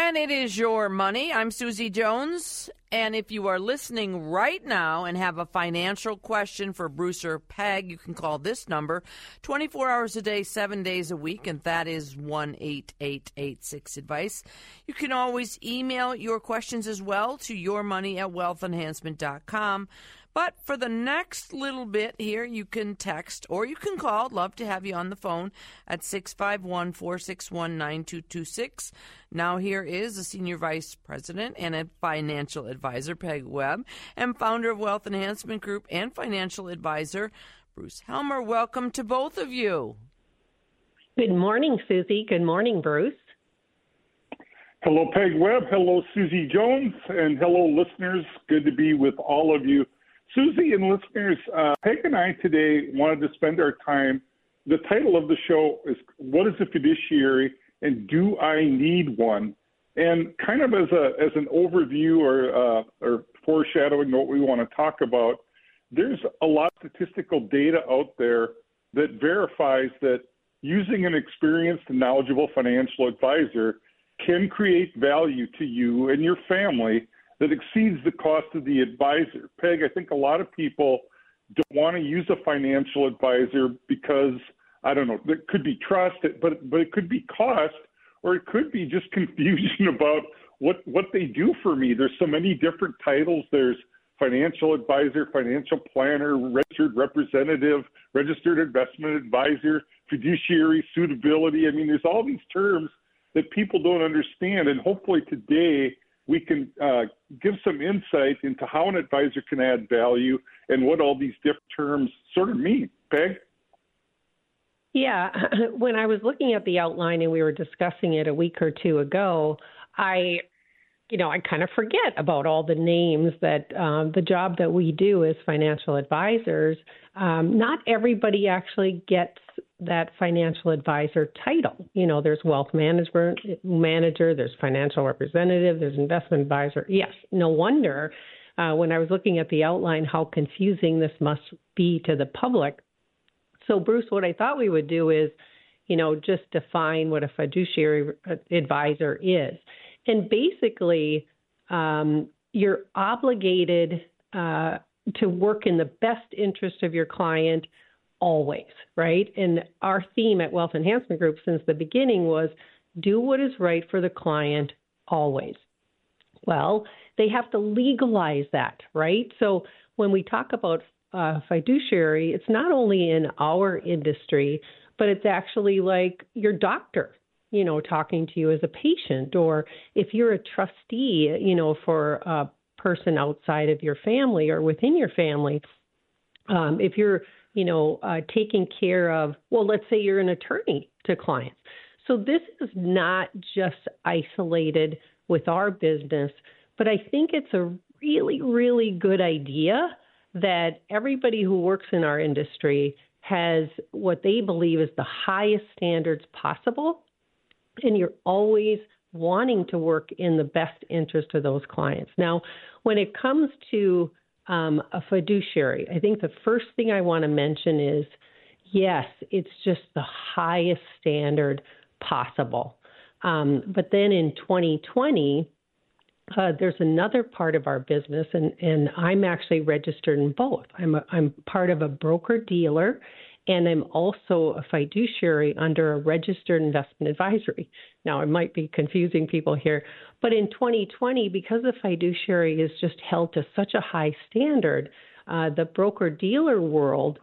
And it is your money. I'm Susie Jones. And if you are listening right now and have a financial question for Bruce or Peg, you can call this number 24 hours a day, seven days a week, and that is 1 8886 Advice. You can always email your questions as well to yourmoney at wealthenhancement.com. But for the next little bit here, you can text or you can call. Love to have you on the phone at 651 461 9226. Now, here is the Senior Vice President and a financial advisor, Peg Webb, and founder of Wealth Enhancement Group and financial advisor, Bruce Helmer. Welcome to both of you. Good morning, Susie. Good morning, Bruce. Hello, Peg Webb. Hello, Susie Jones. And hello, listeners. Good to be with all of you. Susie and listeners, uh, Peg and I today wanted to spend our time. The title of the show is What is a Fiduciary and Do I Need One? And kind of as a as an overview or uh, or foreshadowing what we want to talk about, there's a lot of statistical data out there that verifies that using an experienced and knowledgeable financial advisor can create value to you and your family that exceeds the cost of the advisor. Peg, I think a lot of people don't want to use a financial advisor because I don't know, there could be trust, but but it could be cost, or it could be just confusion about what what they do for me. There's so many different titles. There's financial advisor, financial planner, registered representative, registered investment advisor, fiduciary suitability. I mean, there's all these terms that people don't understand, and hopefully today we can uh, give some insight into how an advisor can add value and what all these different terms sort of mean. Peg? Yeah, when I was looking at the outline and we were discussing it a week or two ago, I, you know, I kind of forget about all the names that um, the job that we do as financial advisors. Um, not everybody actually gets that financial advisor title. You know, there's wealth management manager, there's financial representative, there's investment advisor. Yes, no wonder uh, when I was looking at the outline how confusing this must be to the public. So, Bruce, what I thought we would do is, you know, just define what a fiduciary advisor is. And basically, um, you're obligated uh, to work in the best interest of your client always, right? And our theme at Wealth Enhancement Group since the beginning was do what is right for the client always. Well, they have to legalize that, right? So when we talk about uh, fiduciary, it's not only in our industry, but it's actually like your doctor, you know, talking to you as a patient, or if you're a trustee, you know, for a person outside of your family or within your family. Um, if you're you know, uh, taking care of, well, let's say you're an attorney to clients. So this is not just isolated with our business, but I think it's a really, really good idea that everybody who works in our industry has what they believe is the highest standards possible. And you're always wanting to work in the best interest of those clients. Now, when it comes to um, a fiduciary, I think the first thing I want to mention is yes, it's just the highest standard possible. Um, but then in 2020, uh, there's another part of our business, and, and I'm actually registered in both. I'm, a, I'm part of a broker dealer, and I'm also a fiduciary under a registered investment advisory. Now, it might be confusing people here, but in 2020, because the fiduciary is just held to such a high standard, uh, the broker dealer world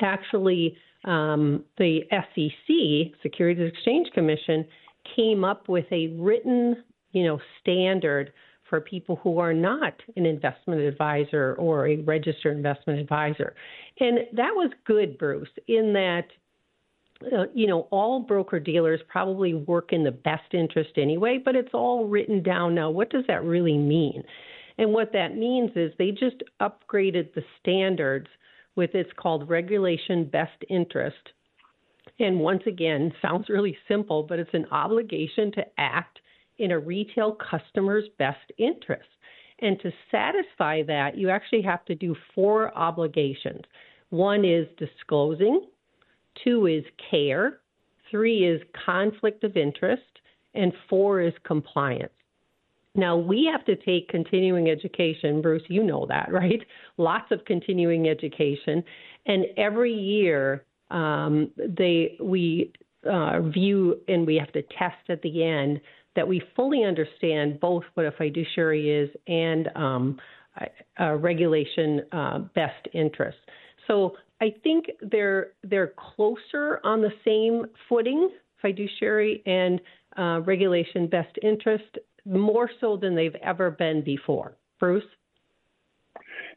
actually, um, the SEC, Securities Exchange Commission, came up with a written, you know, standard for people who are not an investment advisor or a registered investment advisor. And that was good, Bruce, in that uh, you know, all broker dealers probably work in the best interest anyway, but it's all written down now. What does that really mean? And what that means is they just upgraded the standards with it's called regulation best interest. And once again, sounds really simple, but it's an obligation to act in a retail customer's best interest. And to satisfy that, you actually have to do four obligations. One is disclosing, two is care, three is conflict of interest, and four is compliance. Now, we have to take continuing education. Bruce, you know that, right? Lots of continuing education. And every year, um, they we uh, view and we have to test at the end that we fully understand both what a fiduciary is and um, a, regulation uh, best interest. So I think they're they're closer on the same footing, fiduciary and uh, regulation best interest, more so than they've ever been before. Bruce.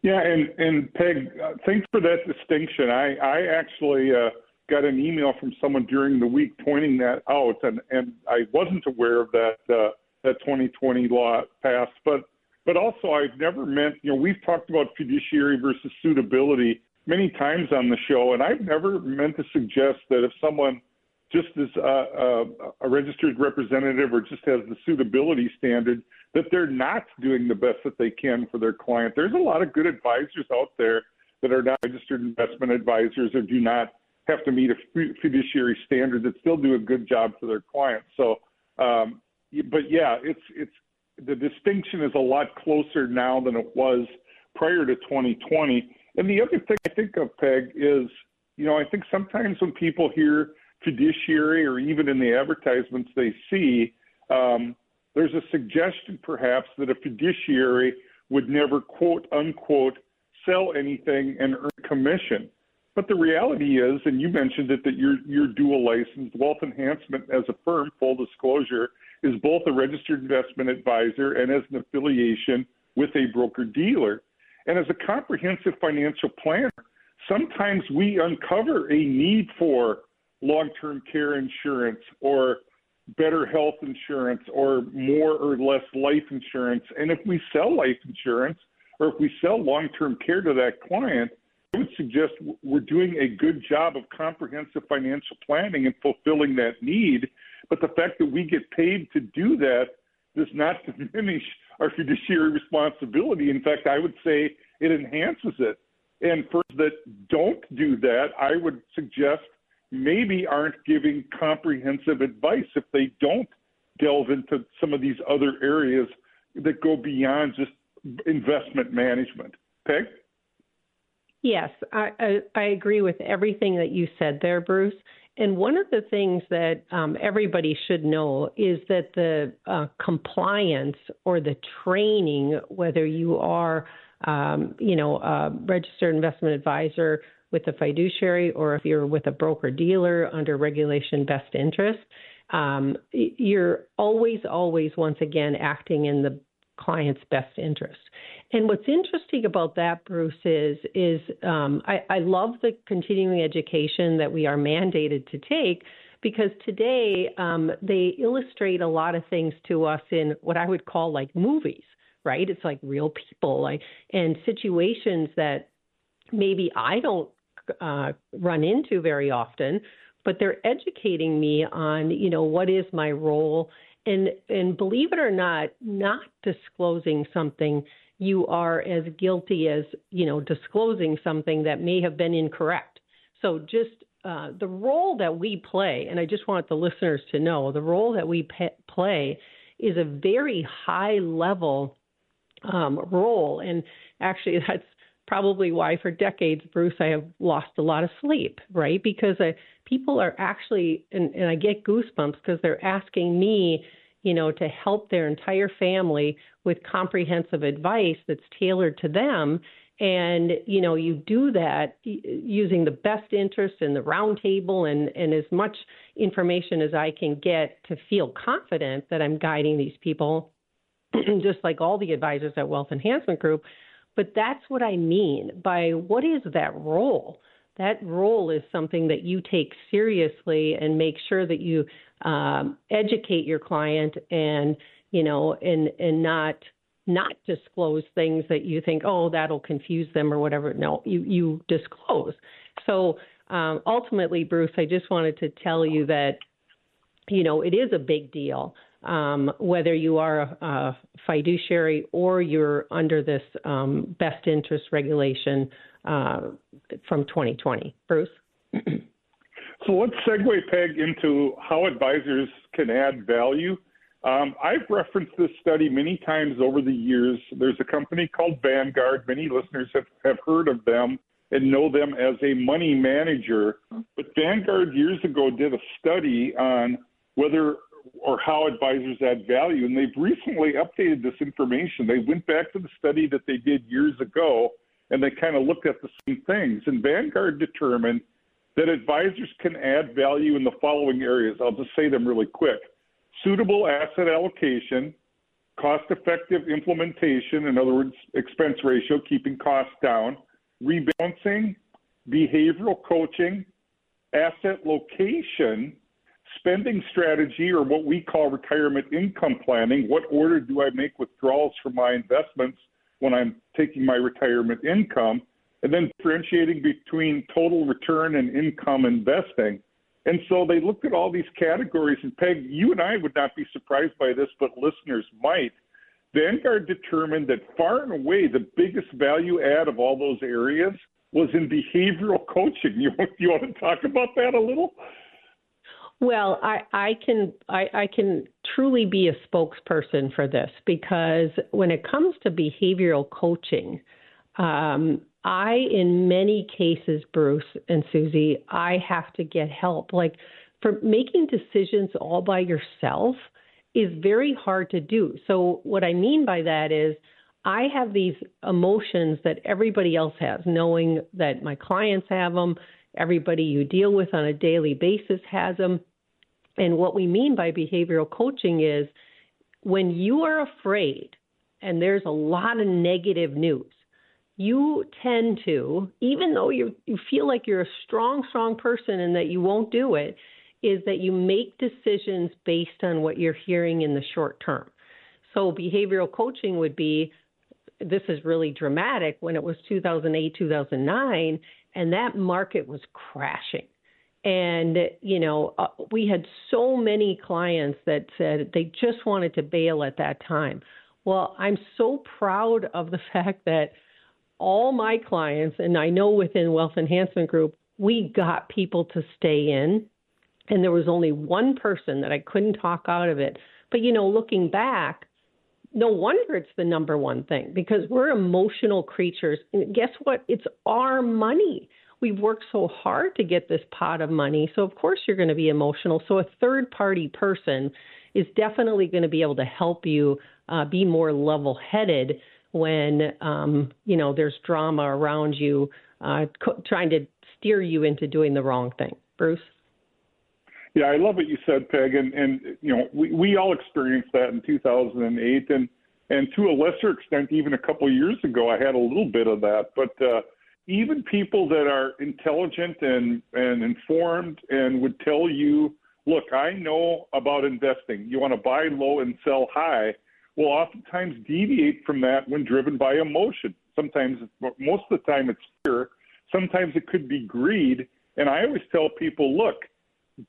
Yeah, and and Peg, uh, thanks for that distinction. I I actually uh, got an email from someone during the week pointing that out, and and I wasn't aware of that uh, that 2020 law passed, but but also I've never meant you know we've talked about fiduciary versus suitability many times on the show, and I've never meant to suggest that if someone just is a, a, a registered representative or just has the suitability standard, that they're not doing the best that they can for their client. There's a lot of good advisors out there that are not registered investment advisors or do not have to meet a fiduciary standard that still do a good job for their clients. So, um, but yeah, it's it's the distinction is a lot closer now than it was prior to 2020. And the other thing I think of, Peg, is, you know, I think sometimes when people hear fiduciary or even in the advertisements they see, um, there's a suggestion perhaps that a fiduciary would never quote unquote sell anything and earn commission. But the reality is, and you mentioned it, that you're, you're dual licensed. Wealth Enhancement as a firm, full disclosure, is both a registered investment advisor and as an affiliation with a broker dealer. And as a comprehensive financial planner, sometimes we uncover a need for long term care insurance or better health insurance or more or less life insurance. And if we sell life insurance or if we sell long term care to that client, I would suggest we're doing a good job of comprehensive financial planning and fulfilling that need. But the fact that we get paid to do that does not diminish our fiduciary responsibility. In fact, I would say it enhances it. And for that don't do that, I would suggest maybe aren't giving comprehensive advice if they don't delve into some of these other areas that go beyond just investment management. Peg? Yes, I, I, I agree with everything that you said there, Bruce. And one of the things that um, everybody should know is that the uh, compliance or the training, whether you are, um, you know, a registered investment advisor with a fiduciary or if you're with a broker dealer under regulation best interest, um, you're always, always, once again, acting in the client's best interest. And what's interesting about that, Bruce, is is um, I, I love the continuing education that we are mandated to take because today um, they illustrate a lot of things to us in what I would call like movies, right? It's like real people, like and situations that maybe I don't uh, run into very often, but they're educating me on you know what is my role and and believe it or not, not disclosing something you are as guilty as you know disclosing something that may have been incorrect. So just uh, the role that we play, and I just want the listeners to know the role that we pe- play is a very high level um, role, and actually that's probably why for decades, Bruce, I have lost a lot of sleep, right? Because uh, people are actually, and, and I get goosebumps because they're asking me you know, to help their entire family with comprehensive advice that's tailored to them. And, you know, you do that using the best interest and the roundtable and, and as much information as I can get to feel confident that I'm guiding these people, just like all the advisors at Wealth Enhancement Group. But that's what I mean by what is that role? that role is something that you take seriously and make sure that you um, educate your client and you know and and not not disclose things that you think oh that'll confuse them or whatever no you you disclose so um, ultimately bruce i just wanted to tell you that you know it is a big deal um, whether you are a, a, fiduciary or you're under this um, best interest regulation uh, from 2020. Bruce? so let's segue, Peg, into how advisors can add value Um, I've referenced this study many times over the years. There's a company called Vanguard. Many listeners have, have heard of them and know them as a money manager. But Vanguard years ago did a study on whether or how advisors add value, and they've recently updated this information. They went back to the study that they did years ago, and they kind of looked at the same things. And Vanguard determined that advisors can add value in the following areas. I'll just say them really quick suitable asset allocation, cost effective implementation, in other words, expense ratio, keeping costs down, rebalancing, behavioral coaching, asset location, spending strategy, or what we call retirement income planning. What order do I make withdrawals from my investments when I'm taking my retirement income? And then differentiating between total return and income investing. And so they looked at all these categories, and Peg, you and I would not be surprised by this, but listeners might. Vanguard determined that far and away the biggest value add of all those areas was in behavioral coaching. You, you want to talk about that a little? Well, I, I can I, I can truly be a spokesperson for this because when it comes to behavioral coaching, um, I, in many cases, Bruce and Susie, I have to get help. Like for making decisions all by yourself is very hard to do. So, what I mean by that is, I have these emotions that everybody else has, knowing that my clients have them, everybody you deal with on a daily basis has them. And what we mean by behavioral coaching is when you are afraid and there's a lot of negative news, you tend to, even though you you feel like you're a strong, strong person and that you won't do it, is that you make decisions based on what you're hearing in the short term. So behavioral coaching would be this is really dramatic when it was 2008, 2009, and that market was crashing. And, you know, uh, we had so many clients that said they just wanted to bail at that time. Well, I'm so proud of the fact that all my clients, and I know within Wealth Enhancement Group, we got people to stay in. And there was only one person that I couldn't talk out of it. But, you know, looking back, no wonder it's the number one thing because we're emotional creatures. And guess what? It's our money. We've worked so hard to get this pot of money. So, of course, you're going to be emotional. So, a third party person is definitely going to be able to help you uh, be more level headed when um, you know there's drama around you, uh, co- trying to steer you into doing the wrong thing. Bruce. Yeah, I love what you said, Peg, and and you know we we all experienced that in 2008, and and to a lesser extent, even a couple of years ago, I had a little bit of that. But uh, even people that are intelligent and and informed and would tell you, look, I know about investing. You want to buy low and sell high will oftentimes deviate from that when driven by emotion. Sometimes, most of the time, it's fear. Sometimes it could be greed. And I always tell people, look,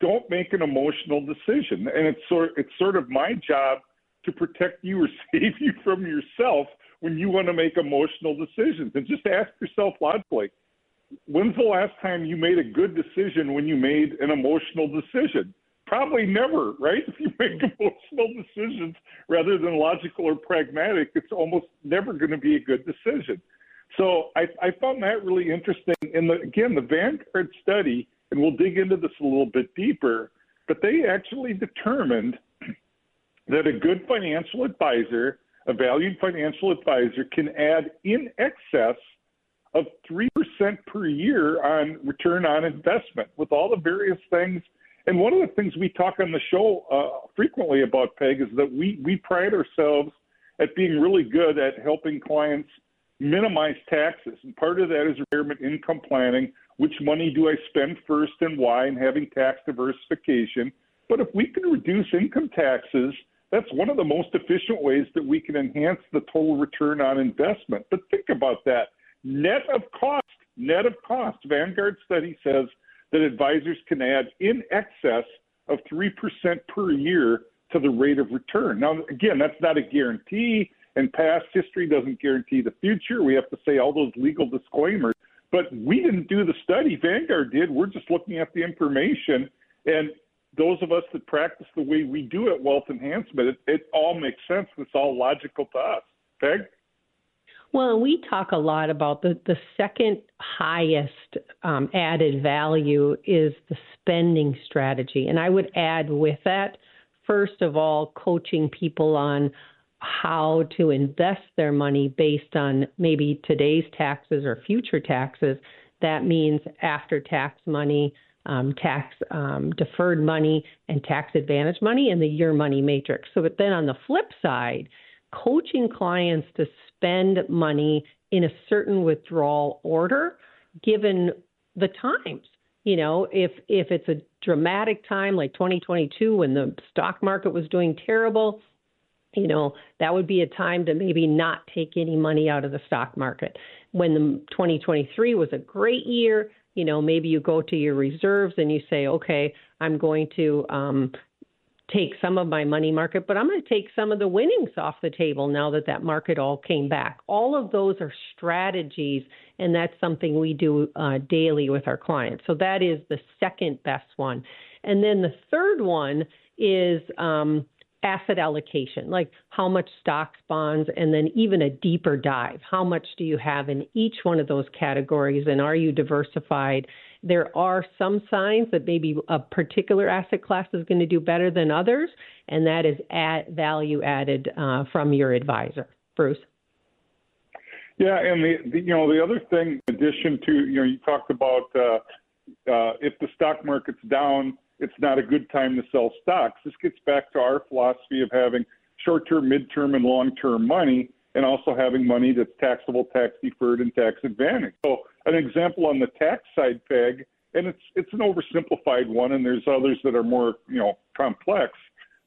don't make an emotional decision. And it's sort, it's sort of my job to protect you or save you from yourself when you want to make emotional decisions. And just ask yourself logically, when's the last time you made a good decision when you made an emotional decision? Probably never, right? If you make emotional decisions rather than logical or pragmatic, it's almost never going to be a good decision. So I, I found that really interesting. And the, again, the Vanguard study, and we'll dig into this a little bit deeper, but they actually determined that a good financial advisor, a valued financial advisor, can add in excess of 3% per year on return on investment with all the various things and one of the things we talk on the show uh, frequently about, Peg, is that we, we pride ourselves at being really good at helping clients minimize taxes. And part of that is retirement income planning. Which money do I spend first and why, and having tax diversification. But if we can reduce income taxes, that's one of the most efficient ways that we can enhance the total return on investment. But think about that net of cost, net of cost. Vanguard study says that advisors can add in excess of 3% per year to the rate of return. Now, again, that's not a guarantee, and past history doesn't guarantee the future. We have to say all those legal disclaimers. But we didn't do the study, Vanguard did. We're just looking at the information. And those of us that practice the way we do at Wealth Enhancement, it, it all makes sense. It's all logical to us. Peg? Well, we talk a lot about the, the second highest um, added value is the spending strategy. And I would add with that, first of all, coaching people on how to invest their money based on maybe today's taxes or future taxes. That means after tax money, um, tax um, deferred money, and tax advantage money, and the year money matrix. So, but then on the flip side, coaching clients to spend money in a certain withdrawal order given the times. You know, if if it's a dramatic time like 2022 when the stock market was doing terrible, you know, that would be a time to maybe not take any money out of the stock market. When the 2023 was a great year, you know, maybe you go to your reserves and you say, okay, I'm going to um, take some of my money market, but I'm going to take some of the winnings off the table now that that market all came back. All of those are strategies, and that's something we do uh, daily with our clients. So that is the second best one. And then the third one is um, asset allocation, like how much stocks, bonds, and then even a deeper dive. How much do you have in each one of those categories, and are you diversified? There are some signs that maybe a particular asset class is going to do better than others, and that is add value added uh, from your advisor. Bruce. Yeah, and the, the, you know the other thing, in addition to you know you talked about uh, uh, if the stock market's down, it's not a good time to sell stocks. This gets back to our philosophy of having short-term, mid-term, and long-term money, and also having money that's taxable, tax deferred, and tax advantaged. So an example on the tax side, Peg, and it's it's an oversimplified one, and there's others that are more you know complex.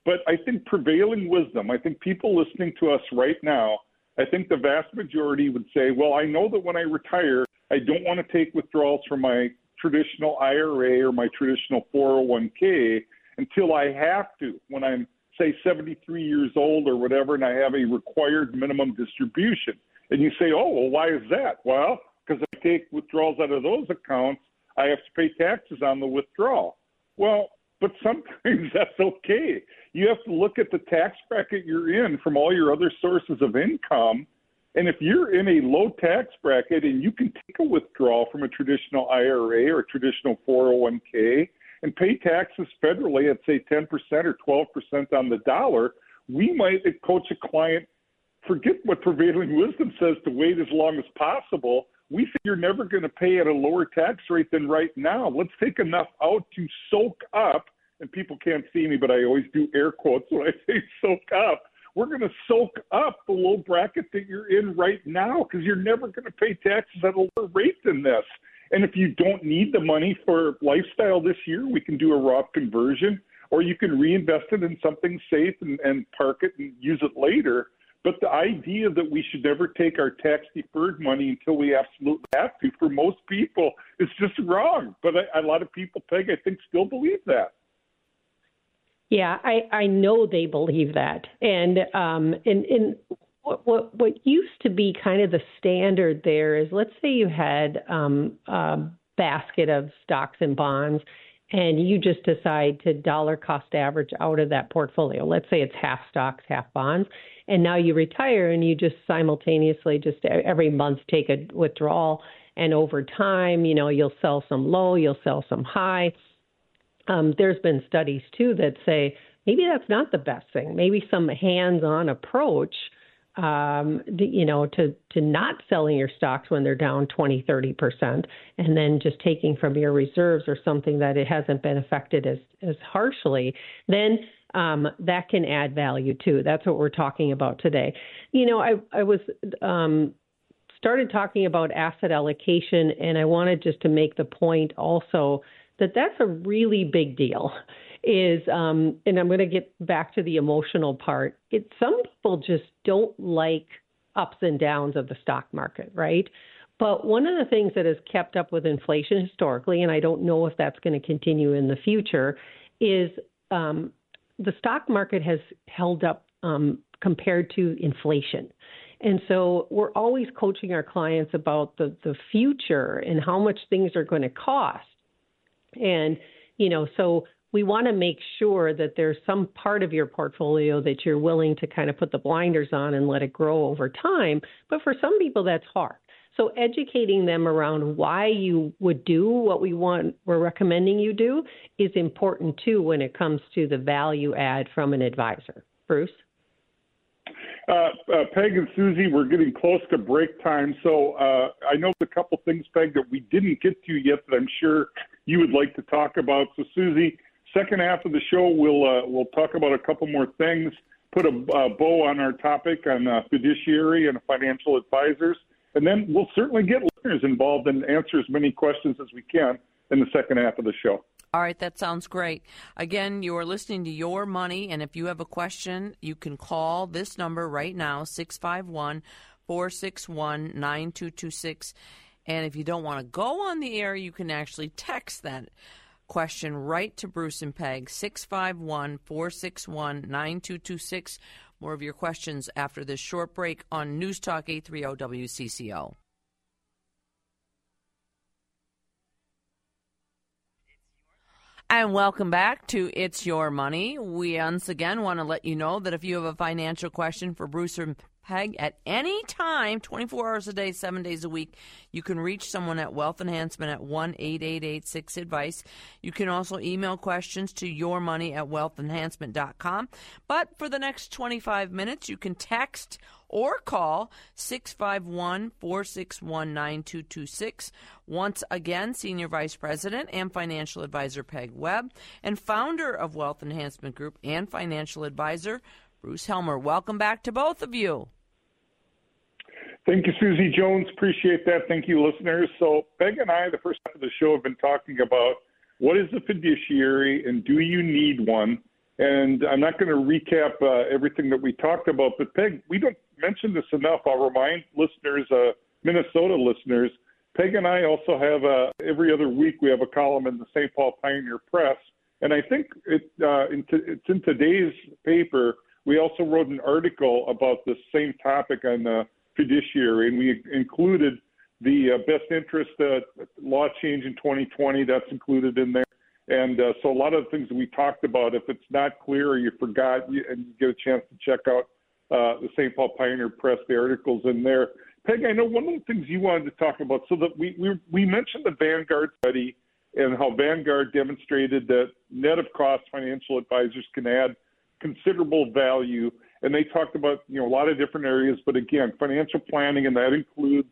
But I think prevailing wisdom. I think people listening to us right now. I think the vast majority would say, well, I know that when I retire, I don't want to take withdrawals from my traditional IRA or my traditional 401k until I have to when I'm say 73 years old or whatever and I have a required minimum distribution. And you say, "Oh, well why is that?" Well, because I take withdrawals out of those accounts, I have to pay taxes on the withdrawal. Well, but sometimes that's okay. You have to look at the tax bracket you're in from all your other sources of income and if you're in a low tax bracket and you can take a withdrawal from a traditional IRA or a traditional 401k and pay taxes federally at say 10% or 12% on the dollar, we might coach a client forget what prevailing wisdom says to wait as long as possible. We think you're never going to pay at a lower tax rate than right now. Let's take enough out to soak up, and people can't see me, but I always do air quotes when I say soak up we're going to soak up the low bracket that you're in right now because you're never going to pay taxes at a lower rate than this. And if you don't need the money for lifestyle this year, we can do a Roth conversion, or you can reinvest it in something safe and, and park it and use it later. But the idea that we should never take our tax deferred money until we absolutely have to, for most people, is just wrong. But a lot of people, Peg, I think, still believe that. Yeah, I, I know they believe that. And um and, and what, what what used to be kind of the standard there is let's say you had um a basket of stocks and bonds and you just decide to dollar cost average out of that portfolio. Let's say it's half stocks, half bonds, and now you retire and you just simultaneously just every month take a withdrawal and over time, you know, you'll sell some low, you'll sell some high um, there's been studies too that say maybe that's not the best thing. Maybe some hands-on approach, um, you know, to to not selling your stocks when they're down 20, 30 percent, and then just taking from your reserves or something that it hasn't been affected as as harshly. Then um, that can add value too. That's what we're talking about today. You know, I I was um, started talking about asset allocation, and I wanted just to make the point also that that's a really big deal is um, and i'm going to get back to the emotional part. It some people just don't like ups and downs of the stock market right? But one of the things that has kept up with inflation historically and i don't know if that's going to continue in the future is um, the stock market has held up um, compared to inflation. And so we're always coaching our clients about the, the future and how much things are going to cost. And, you know, so we want to make sure that there's some part of your portfolio that you're willing to kind of put the blinders on and let it grow over time. But for some people, that's hard. So educating them around why you would do what we want, we're recommending you do, is important too when it comes to the value add from an advisor. Bruce. Uh, uh, Peg and Susie, we're getting close to break time, so uh, I know a couple things, Peg, that we didn't get to yet that I'm sure you would like to talk about. So, Susie, second half of the show, we'll uh, we'll talk about a couple more things, put a bow on our topic on uh, fiduciary and financial advisors, and then we'll certainly get listeners involved and answer as many questions as we can in the second half of the show. All right, that sounds great. Again, you are listening to Your Money, and if you have a question, you can call this number right now, 651 461 9226. And if you don't want to go on the air, you can actually text that question right to Bruce and Peg, 651 461 9226. More of your questions after this short break on News Talk 830 WCCO. And welcome back to It's Your Money. We once again want to let you know that if you have a financial question for Bruce or Peg at any time, 24 hours a day, seven days a week. You can reach someone at Wealth Enhancement at 1 888 6 Advice. You can also email questions to yourmoney at wealthenhancement.com. But for the next 25 minutes, you can text or call 651 461 9226. Once again, Senior Vice President and Financial Advisor Peg Webb and founder of Wealth Enhancement Group and Financial Advisor Bruce Helmer. Welcome back to both of you. Thank you, Susie Jones. Appreciate that. Thank you, listeners. So, Peg and I, the first half of the show, have been talking about what is a fiduciary and do you need one? And I'm not going to recap uh, everything that we talked about, but Peg, we don't mention this enough. I'll remind listeners, uh, Minnesota listeners, Peg and I also have a, every other week we have a column in the St. Paul Pioneer Press, and I think it, uh, in t- it's in today's paper. We also wrote an article about the same topic on the fiduciary, and we included the uh, best interest uh, law change in 2020. That's included in there. And uh, so a lot of the things that we talked about, if it's not clear or you forgot you, and you get a chance to check out uh, the St. Paul Pioneer Press, the articles in there. Peg, I know one of the things you wanted to talk about. So that we we, we mentioned the Vanguard study and how Vanguard demonstrated that net of cost financial advisors can add considerable value and they talked about you know a lot of different areas, but again, financial planning, and that includes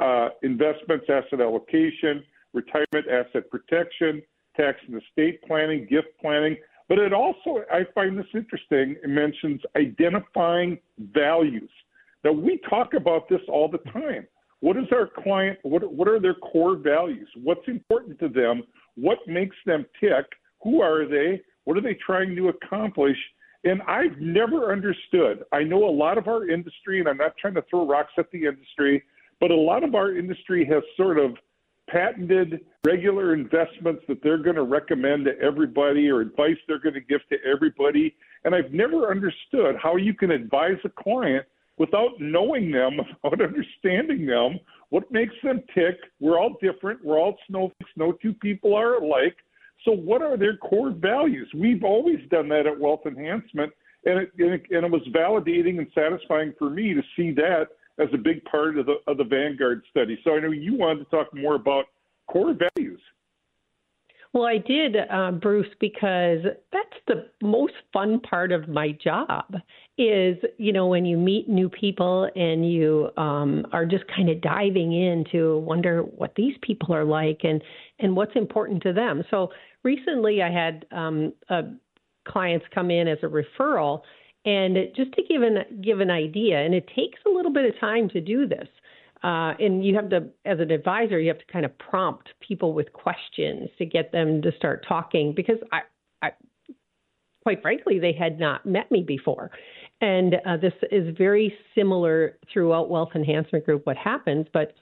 uh, investments, asset allocation, retirement, asset protection, tax and estate planning, gift planning. But it also, I find this interesting, it mentions identifying values. Now, we talk about this all the time. What is our client, what, what are their core values? What's important to them? What makes them tick? Who are they? What are they trying to accomplish? And I've never understood. I know a lot of our industry, and I'm not trying to throw rocks at the industry, but a lot of our industry has sort of patented regular investments that they're going to recommend to everybody or advice they're going to give to everybody. And I've never understood how you can advise a client without knowing them, without understanding them, what makes them tick. We're all different. We're all snowflakes. No two people are alike. So, what are their core values? We've always done that at Wealth Enhancement, and it, and it, and it was validating and satisfying for me to see that as a big part of the of the Vanguard study. So, I know you wanted to talk more about core values. Well, I did, uh, Bruce, because that's the most fun part of my job. Is you know when you meet new people and you um, are just kind of diving in to wonder what these people are like and and what's important to them. So recently, I had um, uh, clients come in as a referral, and just to give an give an idea, and it takes a little bit of time to do this. Uh, and you have to, as an advisor, you have to kind of prompt people with questions to get them to start talking because I, I quite frankly, they had not met me before. And uh, this is very similar throughout Wealth Enhancement Group, what happens. But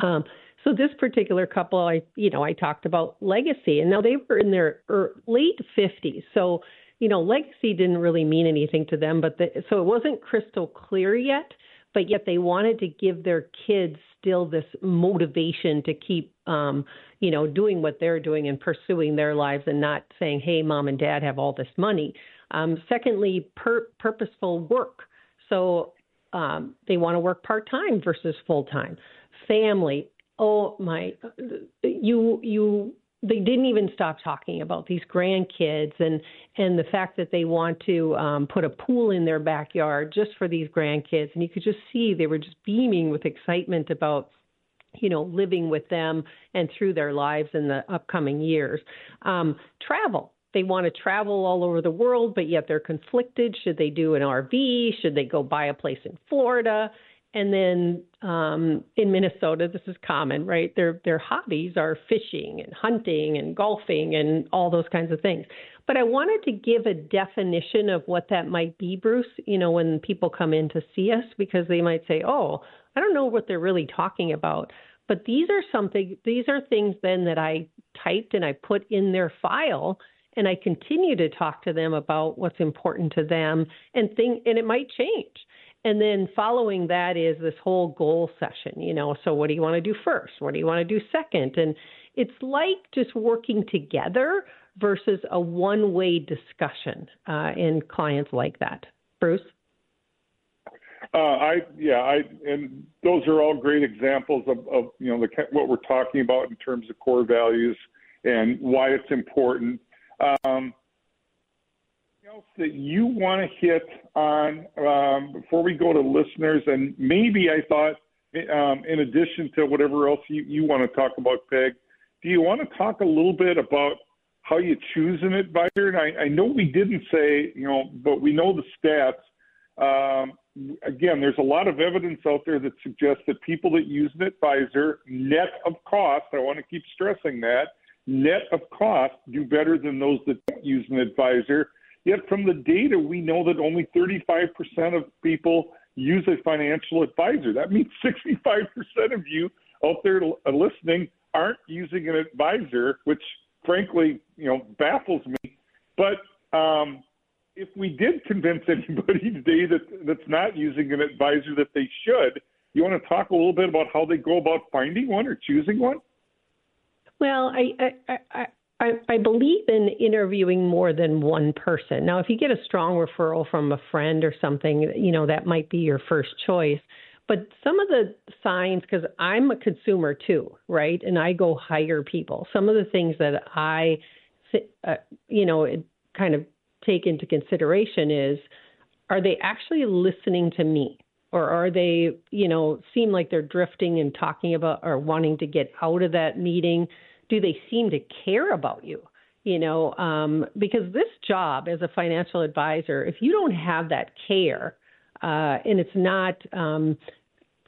um, so this particular couple, I, you know, I talked about legacy, and now they were in their er, late 50s. So, you know, legacy didn't really mean anything to them, but the, so it wasn't crystal clear yet but yet they wanted to give their kids still this motivation to keep, um, you know, doing what they're doing and pursuing their lives and not saying, hey, mom and dad have all this money. Um, secondly, per- purposeful work. So um, they want to work part time versus full time. Family. Oh my, you you they didn't even stop talking about these grandkids and and the fact that they want to um, put a pool in their backyard just for these grandkids. And you could just see they were just beaming with excitement about you know living with them and through their lives in the upcoming years. Um, travel. They want to travel all over the world but yet they're conflicted. Should they do an rv should they go buy a place in florida and then um, in Minnesota, this is common, right? Their their hobbies are fishing and hunting and golfing and all those kinds of things. But I wanted to give a definition of what that might be, Bruce. You know, when people come in to see us, because they might say, "Oh, I don't know what they're really talking about." But these are something. These are things then that I typed and I put in their file and I continue to talk to them about what's important to them and think and it might change. And then following that is this whole goal session, you know. So, what do you want to do first? What do you want to do second? And it's like just working together versus a one way discussion uh, in clients like that. Bruce? Uh, I yeah, I and those are all great examples of, of you know the what we're talking about in terms of core values and why it's important. Um, else that you want to hit on um, before we go to listeners? And maybe I thought, um, in addition to whatever else you, you want to talk about, Peg, do you want to talk a little bit about how you choose an advisor? And I, I know we didn't say, you know, but we know the stats. Um, again, there's a lot of evidence out there that suggests that people that use an advisor, net of cost, I want to keep stressing that, net of cost, do better than those that don't use an advisor. Yet from the data, we know that only 35% of people use a financial advisor. That means 65% of you out there listening aren't using an advisor, which frankly, you know, baffles me. But um, if we did convince anybody today that that's not using an advisor that they should, you want to talk a little bit about how they go about finding one or choosing one? Well, I, I, I, I, I believe in interviewing more than one person. Now, if you get a strong referral from a friend or something, you know, that might be your first choice. But some of the signs, because I'm a consumer too, right? And I go hire people. Some of the things that I, uh, you know, kind of take into consideration is are they actually listening to me? Or are they, you know, seem like they're drifting and talking about or wanting to get out of that meeting? Do they seem to care about you? You know, um, because this job as a financial advisor, if you don't have that care uh, and it's not um,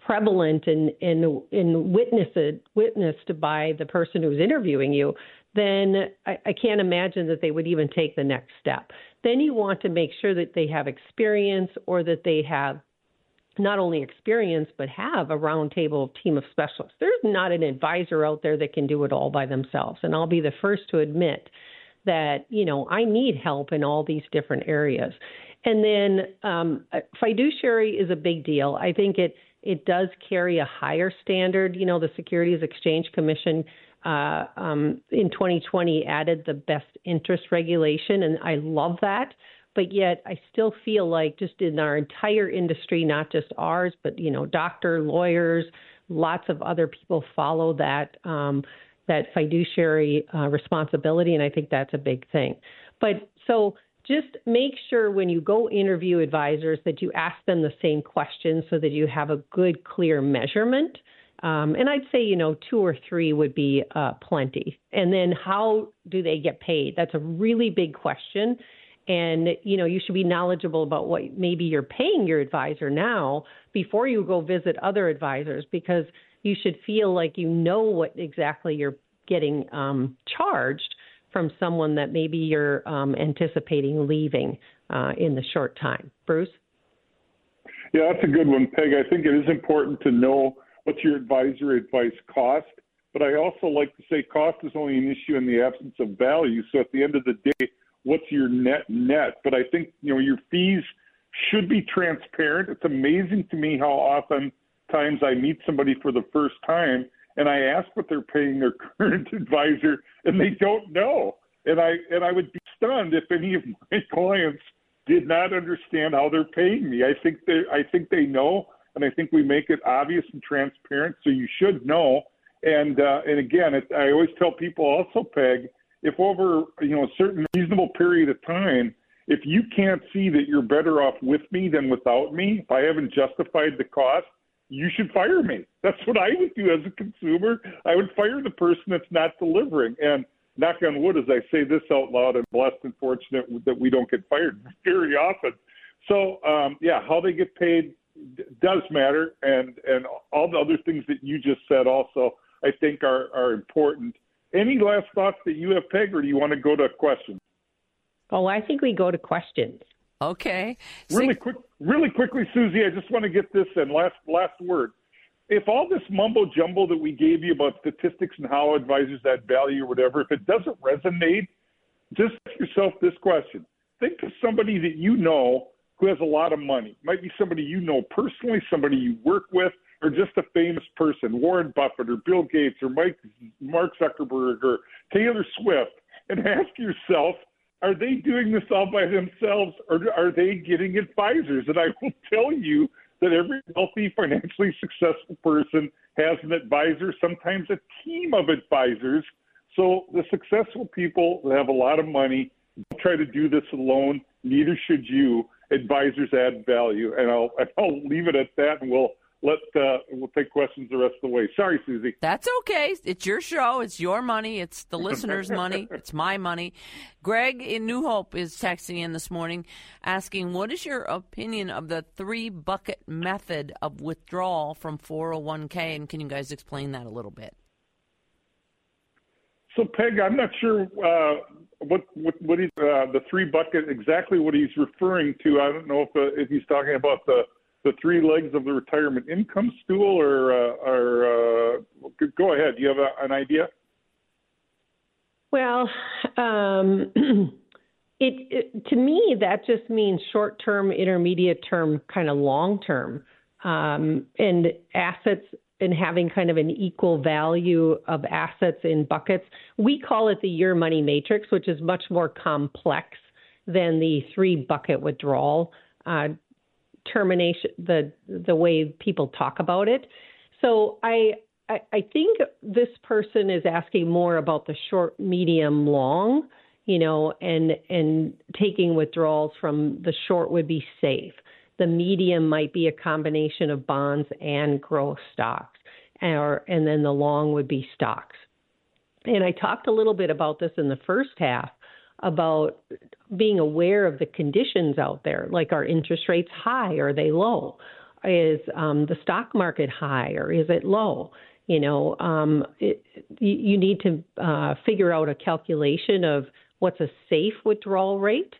prevalent and, and, and witnessed, witnessed by the person who's interviewing you, then I, I can't imagine that they would even take the next step. Then you want to make sure that they have experience or that they have not only experience but have a roundtable team of specialists. There's not an advisor out there that can do it all by themselves, and I'll be the first to admit that you know I need help in all these different areas. And then um, fiduciary is a big deal. I think it it does carry a higher standard. You know, the Securities Exchange Commission uh, um, in 2020 added the best interest regulation, and I love that but yet I still feel like just in our entire industry, not just ours, but you know, doctor, lawyers, lots of other people follow that um, that fiduciary uh, responsibility, and I think that's a big thing. But so just make sure when you go interview advisors that you ask them the same questions so that you have a good, clear measurement. Um, and I'd say, you know, two or three would be uh, plenty. And then how do they get paid? That's a really big question and you know you should be knowledgeable about what maybe you're paying your advisor now before you go visit other advisors because you should feel like you know what exactly you're getting um, charged from someone that maybe you're um, anticipating leaving uh, in the short time. Bruce? Yeah, that's a good one, Peg. I think it is important to know what your advisor advice cost, but I also like to say cost is only an issue in the absence of value. So at the end of the day, what's your net net. But I think you know your fees should be transparent. It's amazing to me how often times I meet somebody for the first time and I ask what they're paying their current advisor and they don't know. And I and I would be stunned if any of my clients did not understand how they're paying me. I think they I think they know and I think we make it obvious and transparent so you should know. And uh, and again, it, I always tell people also Peg, if over you know a certain reasonable period of time if you can't see that you're better off with me than without me, if I haven't justified the cost, you should fire me. That's what I would do as a consumer. I would fire the person that's not delivering. And knock on wood, as I say this out loud, I'm blessed and fortunate that we don't get fired very often. So, um, yeah, how they get paid does matter, and and all the other things that you just said also, I think are are important. Any last thoughts that you have, Peg, or do you want to go to questions? Oh, I think we go to questions. Okay. Really quick, really quickly, Susie. I just want to get this in. Last last word. If all this mumbo jumbo that we gave you about statistics and how advisors add value or whatever, if it doesn't resonate, just ask yourself this question. Think of somebody that you know who has a lot of money. It might be somebody you know personally, somebody you work with, or just a famous person, Warren Buffett or Bill Gates or Mike Mark Zuckerberg or Taylor Swift, and ask yourself are they doing this all by themselves or are they getting advisors? And I will tell you that every wealthy, financially successful person has an advisor, sometimes a team of advisors. So the successful people that have a lot of money don't try to do this alone. Neither should you. Advisors add value, and I'll I'll leave it at that, and we'll let uh, we'll take questions the rest of the way. Sorry, Susie. That's okay. It's your show. It's your money. It's the listeners' money. It's my money. Greg in New Hope is texting in this morning, asking, "What is your opinion of the three bucket method of withdrawal from 401k?" And can you guys explain that a little bit? So, Peg, I'm not sure uh, what what, what he's, uh, the three bucket exactly what he's referring to. I don't know if uh, if he's talking about the the three legs of the retirement income stool, or, uh, or uh, go ahead. Do you have a, an idea? Well, um, it, it, to me that just means short term, intermediate term, kind of long term, um, and assets and having kind of an equal value of assets in buckets. We call it the year money matrix, which is much more complex than the three bucket withdrawal. Uh, termination the the way people talk about it. So I, I I think this person is asking more about the short, medium, long, you know, and and taking withdrawals from the short would be safe. The medium might be a combination of bonds and growth stocks, or and then the long would be stocks. And I talked a little bit about this in the first half about being aware of the conditions out there, like are interest rates high? Are they low? Is um, the stock market high or is it low? You know, um, it, you need to uh, figure out a calculation of what's a safe withdrawal rate,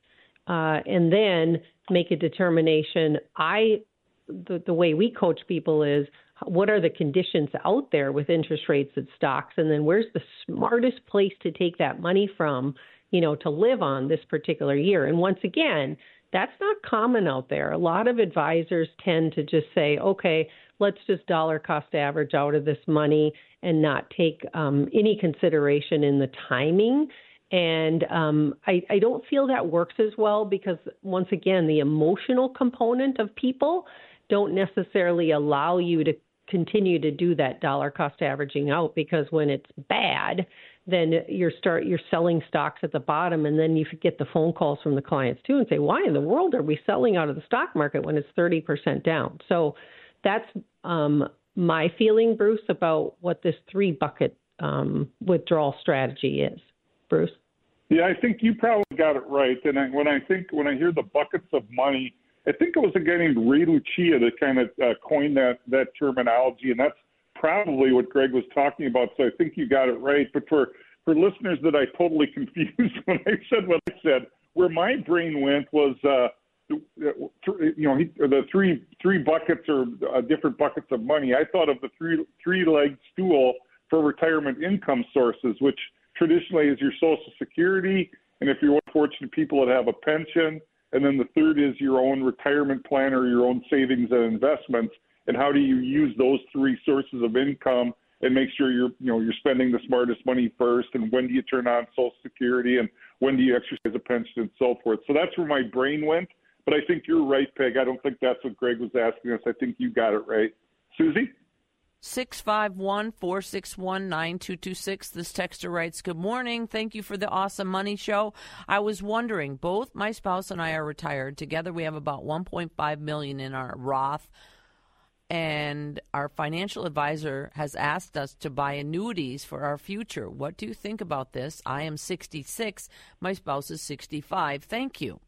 uh, and then make a determination. I, the, the way we coach people is what are the conditions out there with interest rates and stocks, and then where's the smartest place to take that money from you know, to live on this particular year. And once again, that's not common out there. A lot of advisors tend to just say, okay, let's just dollar cost average out of this money and not take um, any consideration in the timing. And um, I, I don't feel that works as well because, once again, the emotional component of people don't necessarily allow you to continue to do that dollar cost averaging out because when it's bad, then you're start you're selling stocks at the bottom and then you get the phone calls from the clients too and say why in the world are we selling out of the stock market when it's 30% down? So that's um, my feeling bruce about what this three bucket um, withdrawal strategy is. Bruce? Yeah i think you probably got it right. And I, when i think when i hear the buckets of money i think it was a guy named ray lucia that kind of uh, coined that that terminology and that's probably what Greg was talking about. So I think you got it right. But for for listeners that I totally confused when I said what I said, where my brain went was. Uh, you know, he, the three three buckets or uh, different buckets of money. I thought of the three three leg stool for retirement income sources, which traditionally is your Social Security, and if you're one fortunate people that have a pension, And then the third is your own retirement plan or your own savings and investments. And how do you use those three sources of income and make sure you're you know you're spending the smartest money first and when do you turn on social security and when do you exercise a pension and so forth so that's where my brain went but i think you're right peg i don't think that's what greg was asking us i think you got it right susie 651 461 9226. This texter writes, Good morning. Thank you for the awesome money show. I was wondering, both my spouse and I are retired. Together we have about 1.5 million in our Roth and our financial advisor has asked us to buy annuities for our future. What do you think about this? I am 66. My spouse is 65. Thank you.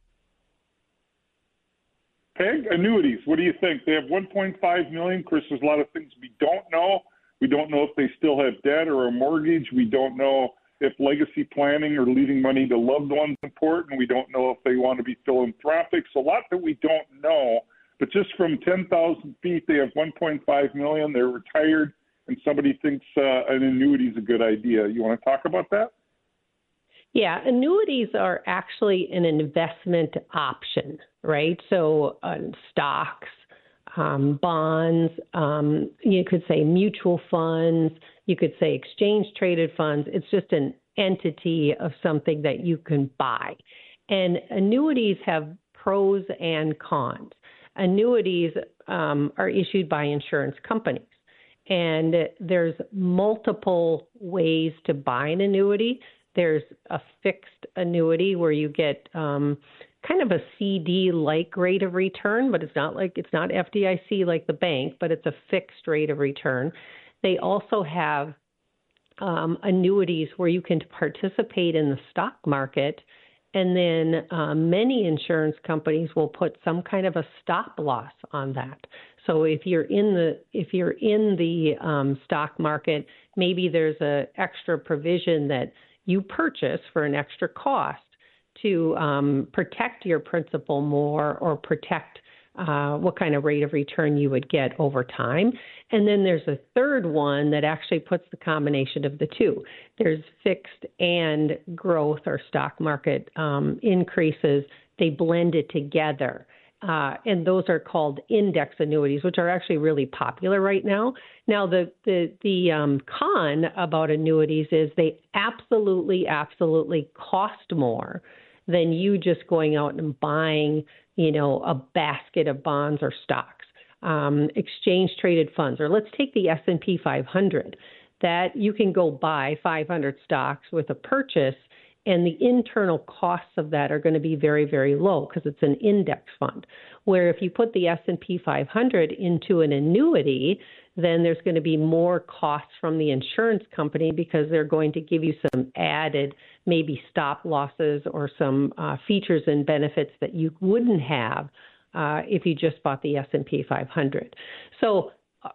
Peg, annuities. What do you think? They have 1.5 million. Chris, there's a lot of things we don't know. We don't know if they still have debt or a mortgage. We don't know if legacy planning or leaving money to loved ones is important. We don't know if they want to be philanthropic. So a lot that we don't know. But just from 10,000 feet, they have 1.5 million. They're retired, and somebody thinks uh, an annuity is a good idea. You want to talk about that? Yeah, annuities are actually an investment option, right? So uh, stocks, um, bonds, um, you could say mutual funds, you could say exchange traded funds. It's just an entity of something that you can buy. And annuities have pros and cons annuities um, are issued by insurance companies. And there's multiple ways to buy an annuity. There's a fixed annuity where you get um, kind of a CD like rate of return, but it's not like it's not FDIC like the bank, but it's a fixed rate of return. They also have um, annuities where you can participate in the stock market and then uh, many insurance companies will put some kind of a stop loss on that. So if you're in the if you're in the um, stock market, maybe there's a extra provision that you purchase for an extra cost to um, protect your principal more or protect uh, what kind of rate of return you would get over time. And then there's a third one that actually puts the combination of the two. There's fixed and growth or stock market um, increases. They blend it together. Uh, and those are called index annuities, which are actually really popular right now. Now, the the the um, con about annuities is they absolutely, absolutely cost more than you just going out and buying you know, a basket of bonds or stocks, um, exchange traded funds, or let's take the S&P 500 that you can go buy 500 stocks with a purchase and the internal costs of that are going to be very very low because it's an index fund. Where if you put the S&P 500 into an annuity then there's going to be more costs from the insurance company because they're going to give you some added maybe stop losses or some uh, features and benefits that you wouldn't have uh, if you just bought the S&P 500. So uh,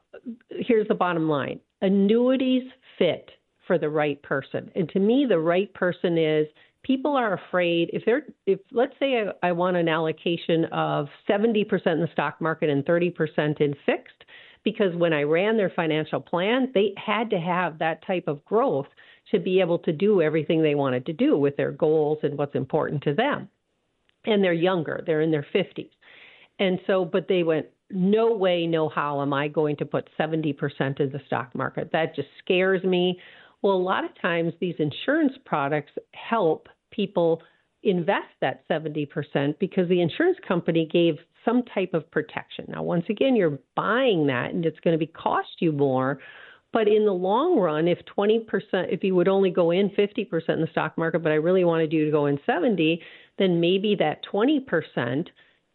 here's the bottom line: annuities fit for the right person, and to me, the right person is people are afraid if they're if let's say I, I want an allocation of 70% in the stock market and 30% in fixed because when I ran their financial plan, they had to have that type of growth to be able to do everything they wanted to do with their goals and what's important to them. And they're younger, they're in their 50s. And so, but they went, no way, no how am I going to put 70% in the stock market? That just scares me. Well, a lot of times these insurance products help people invest that 70% because the insurance company gave some type of protection. Now, once again, you're buying that and it's going to be cost you more. But in the long run, if 20%, if you would only go in 50% in the stock market, but I really wanted you to go in 70, then maybe that 20%,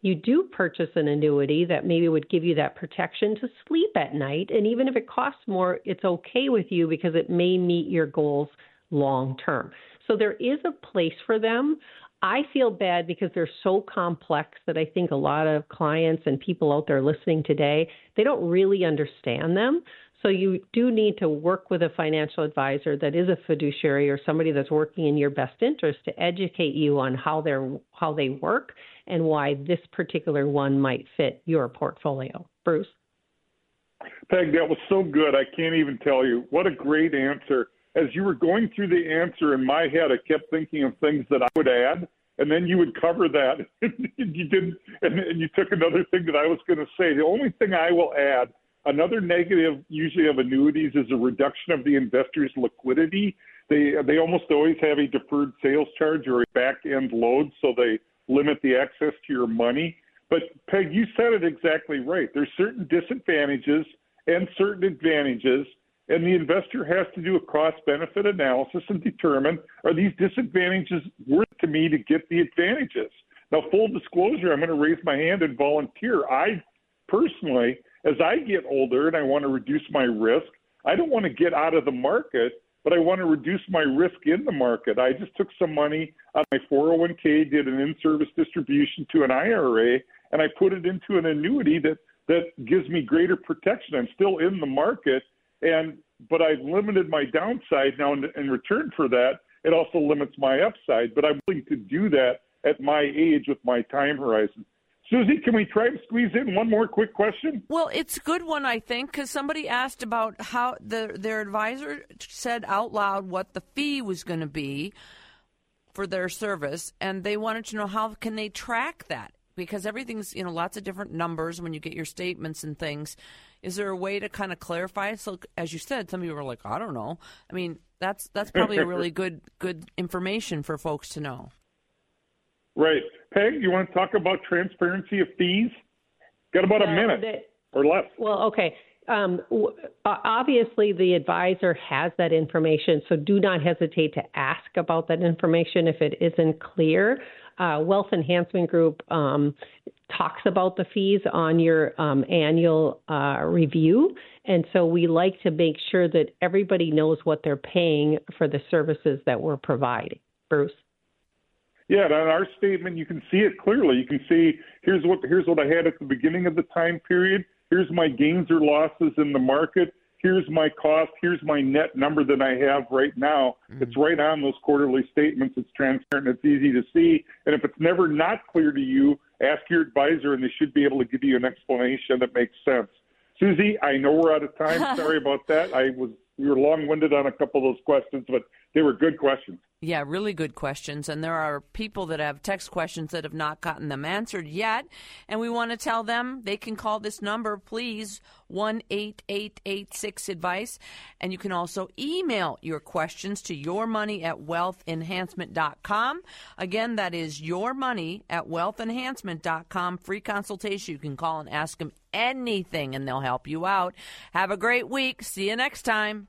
you do purchase an annuity that maybe would give you that protection to sleep at night. And even if it costs more, it's okay with you because it may meet your goals long term. So there is a place for them. I feel bad because they're so complex that I think a lot of clients and people out there listening today, they don't really understand them. So you do need to work with a financial advisor that is a fiduciary or somebody that's working in your best interest to educate you on how they're how they work and why this particular one might fit your portfolio. Bruce. Peg, that was so good. I can't even tell you. What a great answer as you were going through the answer in my head, I kept thinking of things that I would add and then you would cover that. you didn't, and, and you took another thing that I was going to say. The only thing I will add, another negative usually of annuities is a reduction of the investor's liquidity. They they almost always have a deferred sales charge or a back end load, so they limit the access to your money. But Peg, you said it exactly right. There's certain disadvantages and certain advantages and the investor has to do a cost benefit analysis and determine are these disadvantages worth to me to get the advantages. Now, full disclosure, I'm going to raise my hand and volunteer. I personally, as I get older and I want to reduce my risk, I don't want to get out of the market, but I want to reduce my risk in the market. I just took some money out of my 401k, did an in-service distribution to an IRA, and I put it into an annuity that that gives me greater protection. I'm still in the market, and but I've limited my downside now in, in return for that. It also limits my upside, but I'm willing to do that at my age with my time horizon. Susie, can we try to squeeze in one more quick question? Well, it's a good one, I think, because somebody asked about how the, their advisor said out loud what the fee was going to be for their service, and they wanted to know how can they track that because everything's you know lots of different numbers when you get your statements and things. Is there a way to kind of clarify? So, as you said, some people are like, I don't know. I mean, that's that's probably a really good good information for folks to know. Right, Peg. You want to talk about transparency of fees? Got about a minute or less. Well, okay. Um, obviously, the advisor has that information, so do not hesitate to ask about that information if it isn't clear uh, Wealth Enhancement Group um, talks about the fees on your um, annual uh, review. And so we like to make sure that everybody knows what they're paying for the services that we're providing. Bruce? Yeah, on our statement, you can see it clearly. You can see here's what here's what I had at the beginning of the time period. Here's my gains or losses in the market here's my cost, here's my net number that I have right now. Mm-hmm. It's right on those quarterly statements. It's transparent, it's easy to see. And if it's never not clear to you, ask your advisor, and they should be able to give you an explanation that makes sense. Susie, I know we're out of time. Sorry about that. I was we were long winded on a couple of those questions, but they were good questions. Yeah, really good questions. And there are people that have text questions that have not gotten them answered yet. And we want to tell them they can call this number, please, 1 8886 advice. And you can also email your questions to yourmoney at wealthenhancement.com. Again, that is yourmoney at wealthenhancement.com. Free consultation. You can call and ask them anything and they'll help you out. Have a great week. See you next time.